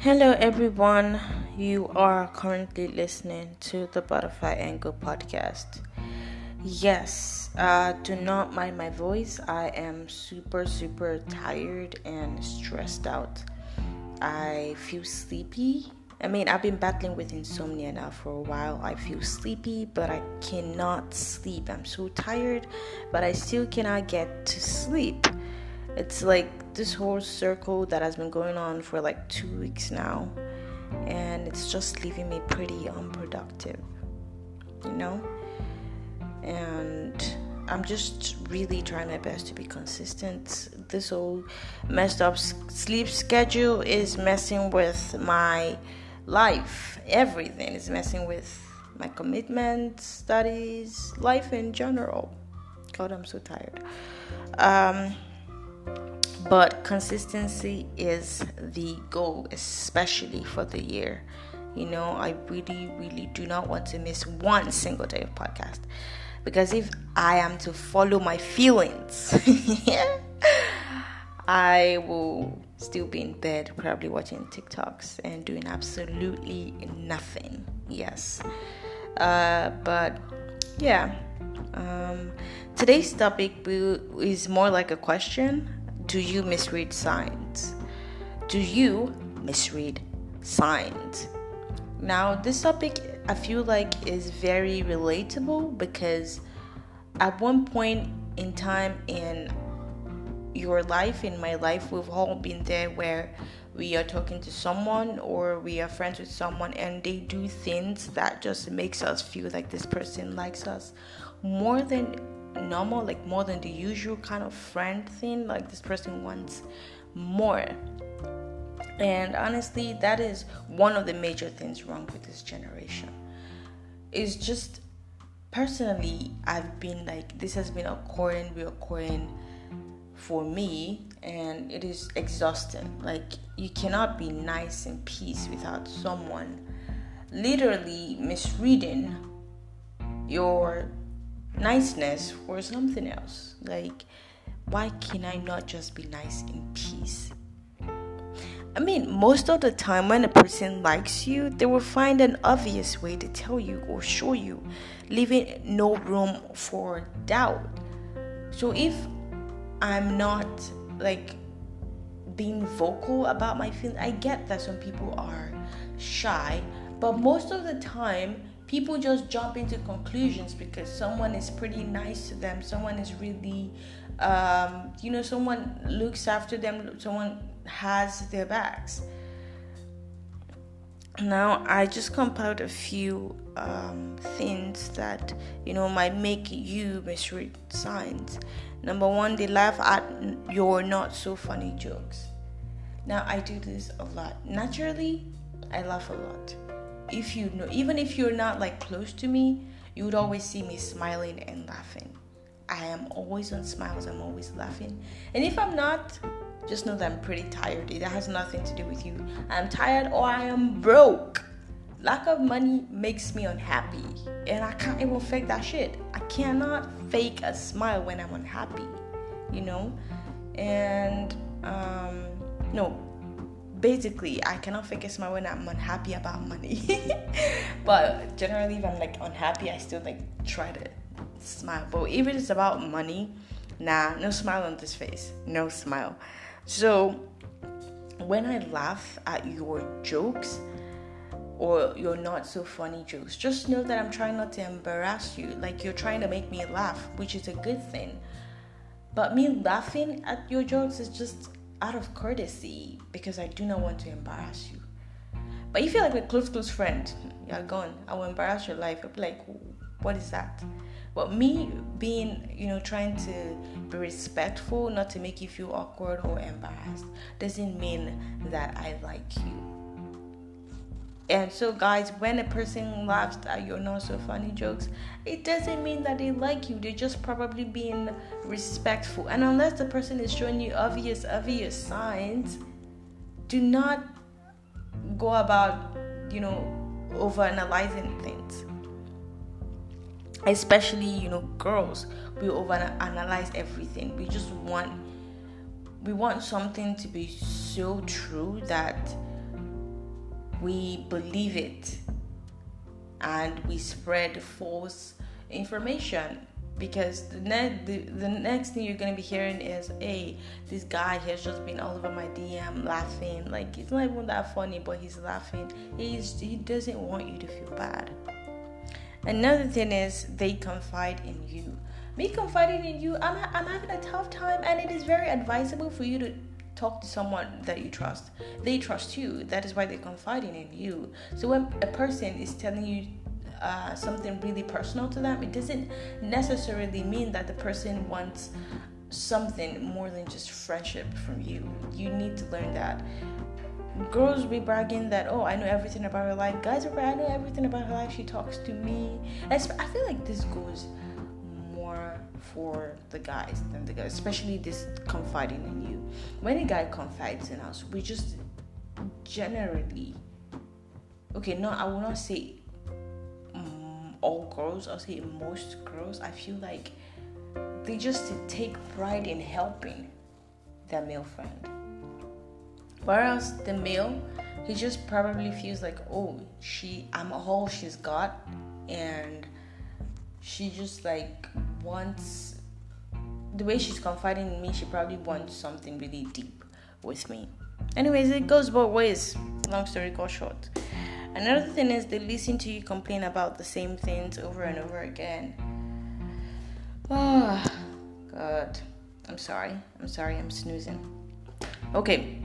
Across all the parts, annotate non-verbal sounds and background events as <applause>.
Hello, everyone. You are currently listening to the Butterfly Angle podcast. Yes, uh, do not mind my voice. I am super, super tired and stressed out. I feel sleepy. I mean, I've been battling with insomnia now for a while. I feel sleepy, but I cannot sleep. I'm so tired, but I still cannot get to sleep. It's like this whole circle that has been going on for like two weeks now, and it's just leaving me pretty unproductive, you know? And I'm just really trying my best to be consistent. This whole messed up sleep schedule is messing with my life. Everything is messing with my commitments, studies, life in general. God, I'm so tired. Um, but consistency is the goal, especially for the year. You know, I really, really do not want to miss one single day of podcast because if I am to follow my feelings, <laughs> I will still be in bed, probably watching TikToks and doing absolutely nothing. Yes, uh, but yeah. Um, today's topic is more like a question do you misread signs? Do you misread signs? Now, this topic I feel like is very relatable because at one point in time in your life, in my life, we've all been there where we are talking to someone or we are friends with someone and they do things that just makes us feel like this person likes us more than normal, like more than the usual kind of friend thing. Like this person wants more. And honestly, that is one of the major things wrong with this generation. It's just personally, I've been like, this has been occurring, reoccurring for me, and it is exhausting. Like, you cannot be nice and peace without someone literally misreading your niceness for something else. Like, why can I not just be nice in peace? I mean, most of the time, when a person likes you, they will find an obvious way to tell you or show you, leaving no room for doubt. So, if I'm not like being vocal about my feelings, I get that some people are shy, but most of the time, people just jump into conclusions because someone is pretty nice to them. Someone is really um, you know someone looks after them. Someone has their backs. Now i just compiled a few um, things that you know might make you misread signs. Number one they laugh at your not so funny jokes. Now i do this a lot. Naturally i laugh a lot if you know, even if you're not like close to me, you would always see me smiling and laughing. I am always on smiles, I'm always laughing. And if I'm not, just know that I'm pretty tired. It has nothing to do with you. I'm tired or I am broke. Lack of money makes me unhappy. And I can't even fake that shit. I cannot fake a smile when I'm unhappy, you know? And, um, no, basically I cannot a smile when I'm unhappy about money. <laughs> but generally if I'm like unhappy I still like try to smile. But if it's about money, nah, no smile on this face. No smile. So when I laugh at your jokes or your not so funny jokes, just know that I'm trying not to embarrass you. Like you're trying to make me laugh, which is a good thing. But me laughing at your jokes is just out of courtesy because I do not want to embarrass you. But if you're like a close, close friend, you're gone. I will embarrass your life. I'll be like, what is that? But me being, you know, trying to be respectful, not to make you feel awkward or embarrassed, doesn't mean that I like you. And so, guys, when a person laughs at your not so funny jokes, it doesn't mean that they like you. They're just probably being respectful. And unless the person is showing you obvious, obvious signs, do not go about, you know, over analyzing things. Especially, you know, girls, we over analyze everything. We just want we want something to be so true that we believe it and we spread false information. Because the, ne- the, the next thing you're gonna be hearing is hey this guy has just been all over my dm laughing. Like it's not even that funny but he's laughing. He's he doesn't want you to feel bad. Another thing is they confide in you. Me confiding in you I'm, I'm having a tough time and it is very advisable for you to talk to someone that you trust they trust you that is why they're confiding in you so when a person is telling you uh, something really personal to them, it doesn't necessarily mean that the person wants something more than just friendship from you. You need to learn that. Girls be bragging that oh I know everything about her life. Guys are I know everything about her life. She talks to me. I feel like this goes for the guys than the guys, especially this confiding in you. When a guy confides in us, we just generally okay. No, I will not say mm, all girls, I'll say most girls, I feel like they just take pride in helping their male friend. Whereas the male, he just probably feels like, oh, she, I'm all she's got, and she just like wants the way she's confiding in me. She probably wants something really deep with me. Anyways, it goes both ways. Long story cut short. Another thing is they listen to you complain about the same things over and over again. Oh, God. I'm sorry. I'm sorry. I'm snoozing. Okay.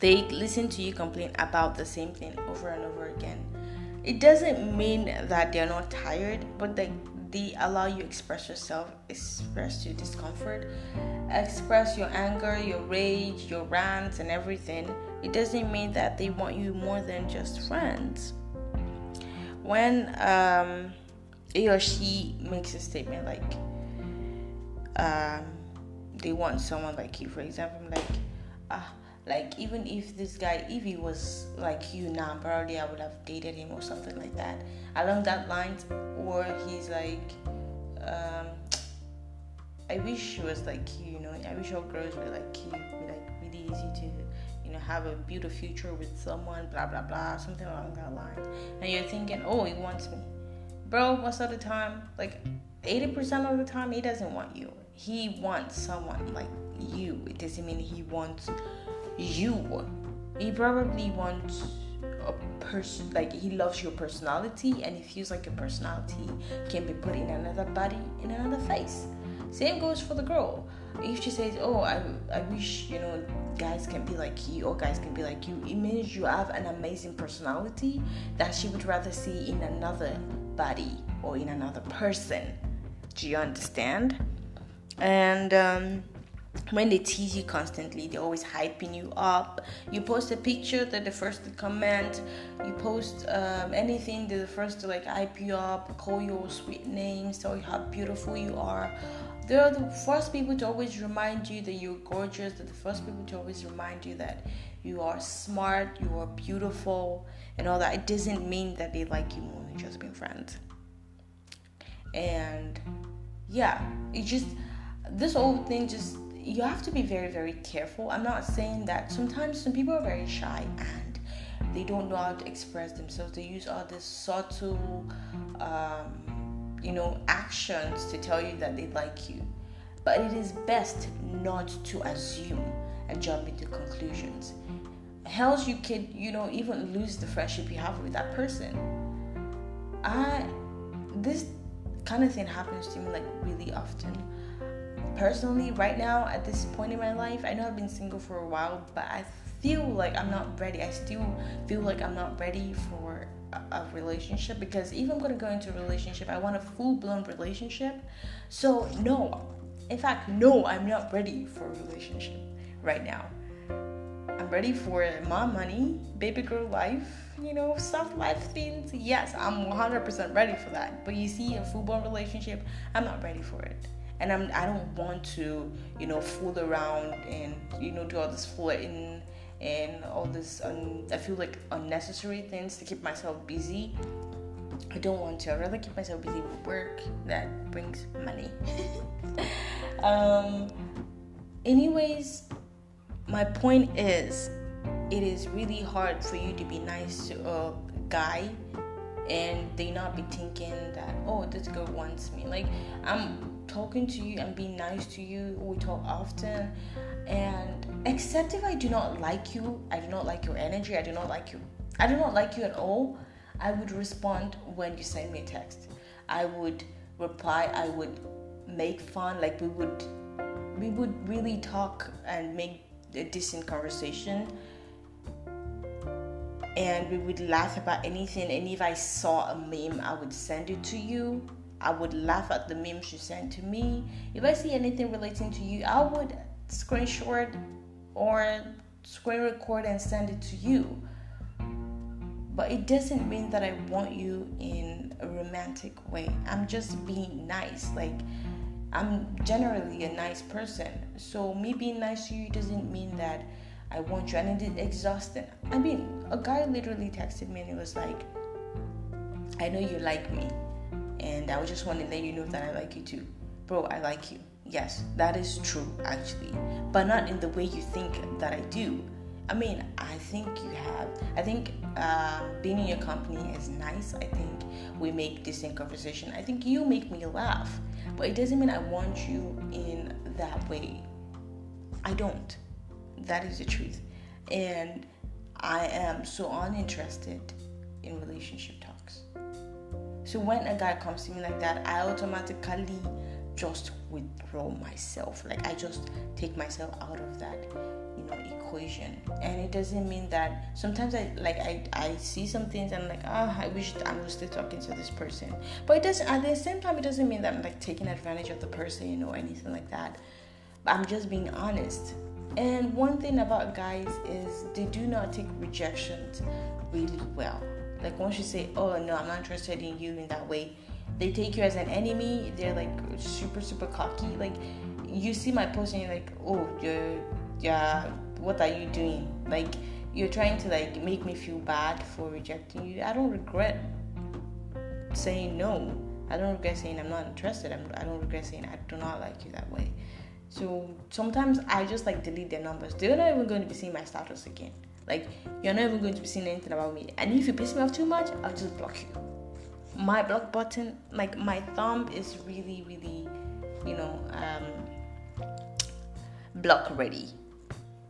They listen to you complain about the same thing over and over again. It doesn't mean that they're not tired, but they, they allow you express yourself, express your discomfort, express your anger, your rage, your rants, and everything it doesn't mean that they want you more than just friends. When um, he or she makes a statement like, um, they want someone like you, for example, like, ah, like even if this guy, if he was like you now, probably I would have dated him or something like that, along that lines, or he's like, um, I wish he was like you, you know, I wish all girls were like you, like really easy to you know, have a beautiful future with someone, blah blah blah, something along that line. And you're thinking, oh, he wants me. Bro, most of the time, like 80% of the time, he doesn't want you. He wants someone like you. It doesn't mean he wants you. He probably wants a person like he loves your personality and he feels like your personality can be put in another body in another face. Same goes for the girl. If she says, "Oh, I, I wish you know guys can be like you or guys can be like you," it means you have an amazing personality that she would rather see in another body or in another person. Do you understand? And um, when they tease you constantly, they're always hyping you up. You post a picture, they're the first to comment. You post um, anything, they're the first to like hype you up, call you sweet names, tell you how beautiful you are. They're the first people to always remind you that you're gorgeous. They're the first people to always remind you that you are smart, you are beautiful, and all that. It doesn't mean that they like you more than just being friends. And yeah, it just this whole thing just you have to be very very careful. I'm not saying that sometimes some people are very shy and they don't know how to express themselves. They use all this subtle. Um, you know, actions to tell you that they like you. But it is best not to assume and jump into conclusions. Else you could, you know, even lose the friendship you have with that person. I this kind of thing happens to me like really often. Personally, right now at this point in my life, I know I've been single for a while, but I feel like I'm not ready. I still feel like I'm not ready for a relationship because if I'm gonna go into a relationship, I want a full blown relationship. So, no, in fact, no, I'm not ready for a relationship right now. I'm ready for my money, baby girl life, you know, soft life things. Yes, I'm 100% ready for that. But you see, a full blown relationship, I'm not ready for it. And I'm, I don't want to, you know, fool around and, you know, do all this flirting and all this un- I feel like unnecessary things to keep myself busy. I don't want to. I'd rather keep myself busy with work that brings money. <laughs> um anyways, my point is it is really hard for you to be nice to a guy and they not be thinking that oh this girl wants me like i'm talking to you and being nice to you we talk often and except if i do not like you i do not like your energy i do not like you i do not like you at all i would respond when you send me a text i would reply i would make fun like we would we would really talk and make a decent conversation and we would laugh about anything. And if I saw a meme, I would send it to you. I would laugh at the memes you sent to me. If I see anything relating to you, I would screenshot or screen record and send it to you. But it doesn't mean that I want you in a romantic way. I'm just being nice. Like, I'm generally a nice person. So, me being nice to you doesn't mean that I want you. And it exhausting. I mean, a guy literally texted me and he was like, I know you like me. And I just want to let you know that I like you too. Bro, I like you. Yes, that is true, actually. But not in the way you think that I do. I mean, I think you have. I think uh, being in your company is nice. I think we make decent conversation. I think you make me laugh. But it doesn't mean I want you in that way. I don't. That is the truth. And I am so uninterested in relationship talks. So when a guy comes to me like that, I automatically just withdraw myself. Like I just take myself out of that, you know, equation. And it doesn't mean that sometimes I like I, I see some things and I'm like, ah, oh, I wish I was still talking to this person. But it doesn't at the same time it doesn't mean that I'm like taking advantage of the person you or anything like that. I'm just being honest. And one thing about guys is they do not take rejections really well. Like once you say, "Oh no, I'm not interested in you in that way," they take you as an enemy. They're like super super cocky. Like you see my post and you're like, "Oh, you're yeah, what are you doing?" Like you're trying to like make me feel bad for rejecting you. I don't regret saying no. I don't regret saying I'm not interested. I'm, I do not regret saying I do not like you that way. So sometimes I just like delete their numbers. They're not even going to be seeing my status again. Like you're not even going to be seeing anything about me. And if you piss me off too much, I'll just block you. My block button, like my thumb is really, really, you know, um, block ready.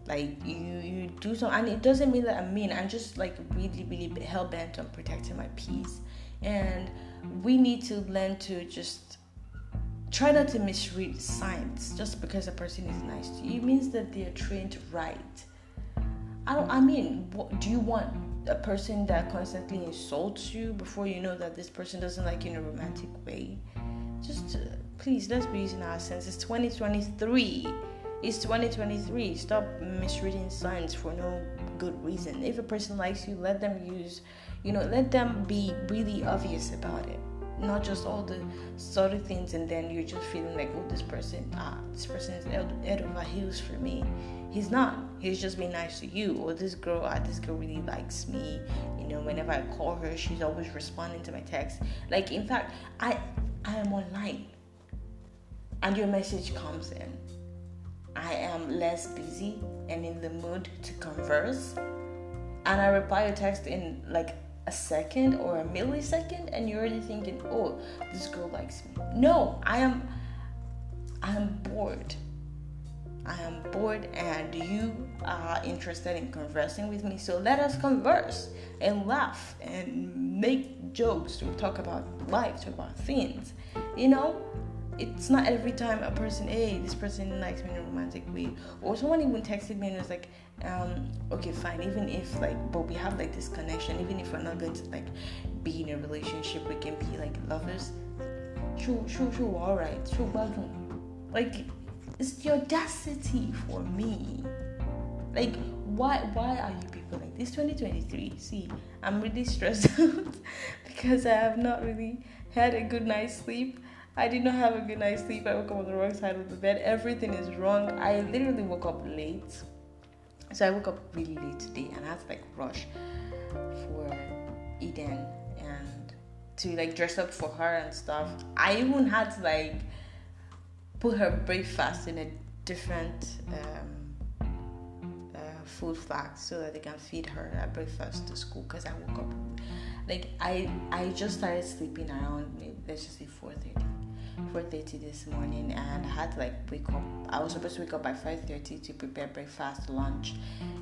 Like you, you do some, and it doesn't mean that I'm mean. I'm just like really, really hell bent on protecting my peace. And we need to learn to just try not to misread signs just because a person is nice to you. It means that they're trained right. I don't. I mean, what, do you want a person that constantly insults you before you know that this person doesn't like you in a romantic way? Just uh, please, let's be using our senses. 2023. It's 2023. Stop misreading signs for no good reason. If a person likes you, let them use, you know, let them be really obvious about it not just all the sort of things and then you're just feeling like oh this person ah this person is head over heels for me. He's not. He's just being nice to you. Or this girl ah this girl really likes me. You know whenever i call her she's always responding to my text like in fact i i am online and your message comes in. I am less busy and in the mood to converse and i reply your text in like a second or a millisecond and you're already thinking, oh, this girl likes me. No, I am I am bored. I am bored and you are interested in conversing with me. So let us converse and laugh and make jokes to talk about life, talk about things. You know, it's not every time a person, hey, this person likes me in a romantic way. Or someone even texted me and was like, um, okay, fine, even if like, but we have like this connection, even if we're not going to like be in a relationship, we can be like lovers. True, true, true, alright, true, like, it's the audacity for me. Like, why, why are you people like this? 2023. See, I'm really stressed <laughs> out because I have not really had a good night's sleep I did not have a good night's sleep. I woke up on the wrong side of the bed. Everything is wrong. I literally woke up late. So I woke up really late today and I had to like rush for Eden and to like dress up for her and stuff. I even had to like put her breakfast in a different um, um, food flags so that they can feed her at breakfast to school. Cause I woke up like I I just started sleeping around let's just say 4:30. 4.30 this morning and I had to like wake up. I was supposed to wake up by 5.30 to prepare breakfast, lunch,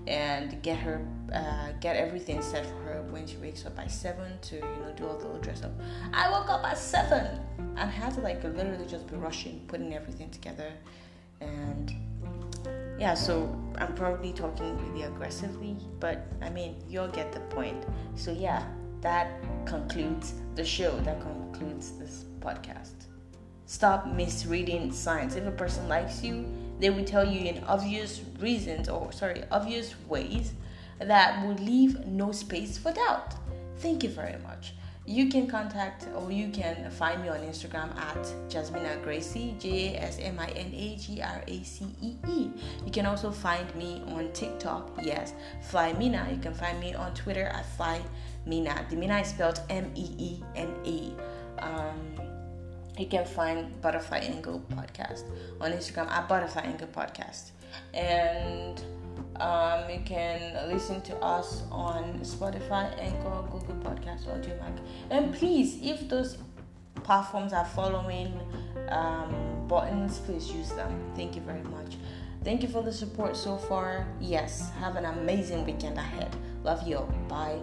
and get her, uh, get everything set for her when she wakes up by 7 to, you know, do all the little dress up. I woke up at 7 and had to like literally just be rushing, putting everything together. And yeah, so I'm probably talking really aggressively, but I mean, you'll get the point. So yeah, that concludes the show. That concludes this podcast. Stop misreading signs. If a person likes you, they will tell you in obvious reasons or sorry, obvious ways that will leave no space for doubt. Thank you very much. You can contact or you can find me on Instagram at Jasmina Gracee, J A S M I N A G R A C E E. You can also find me on TikTok, yes, Fly Meena. You can find me on Twitter at Fly Meena. The Mina is spelled M E E N A. Um, you can find Butterfly Angle Podcast on Instagram at Butterfly Angle Podcast. And um, you can listen to us on Spotify, Anchor, Google Podcast, Audiomack. And please, if those platforms are following um, buttons, please use them. Thank you very much. Thank you for the support so far. Yes, have an amazing weekend ahead. Love you. Bye.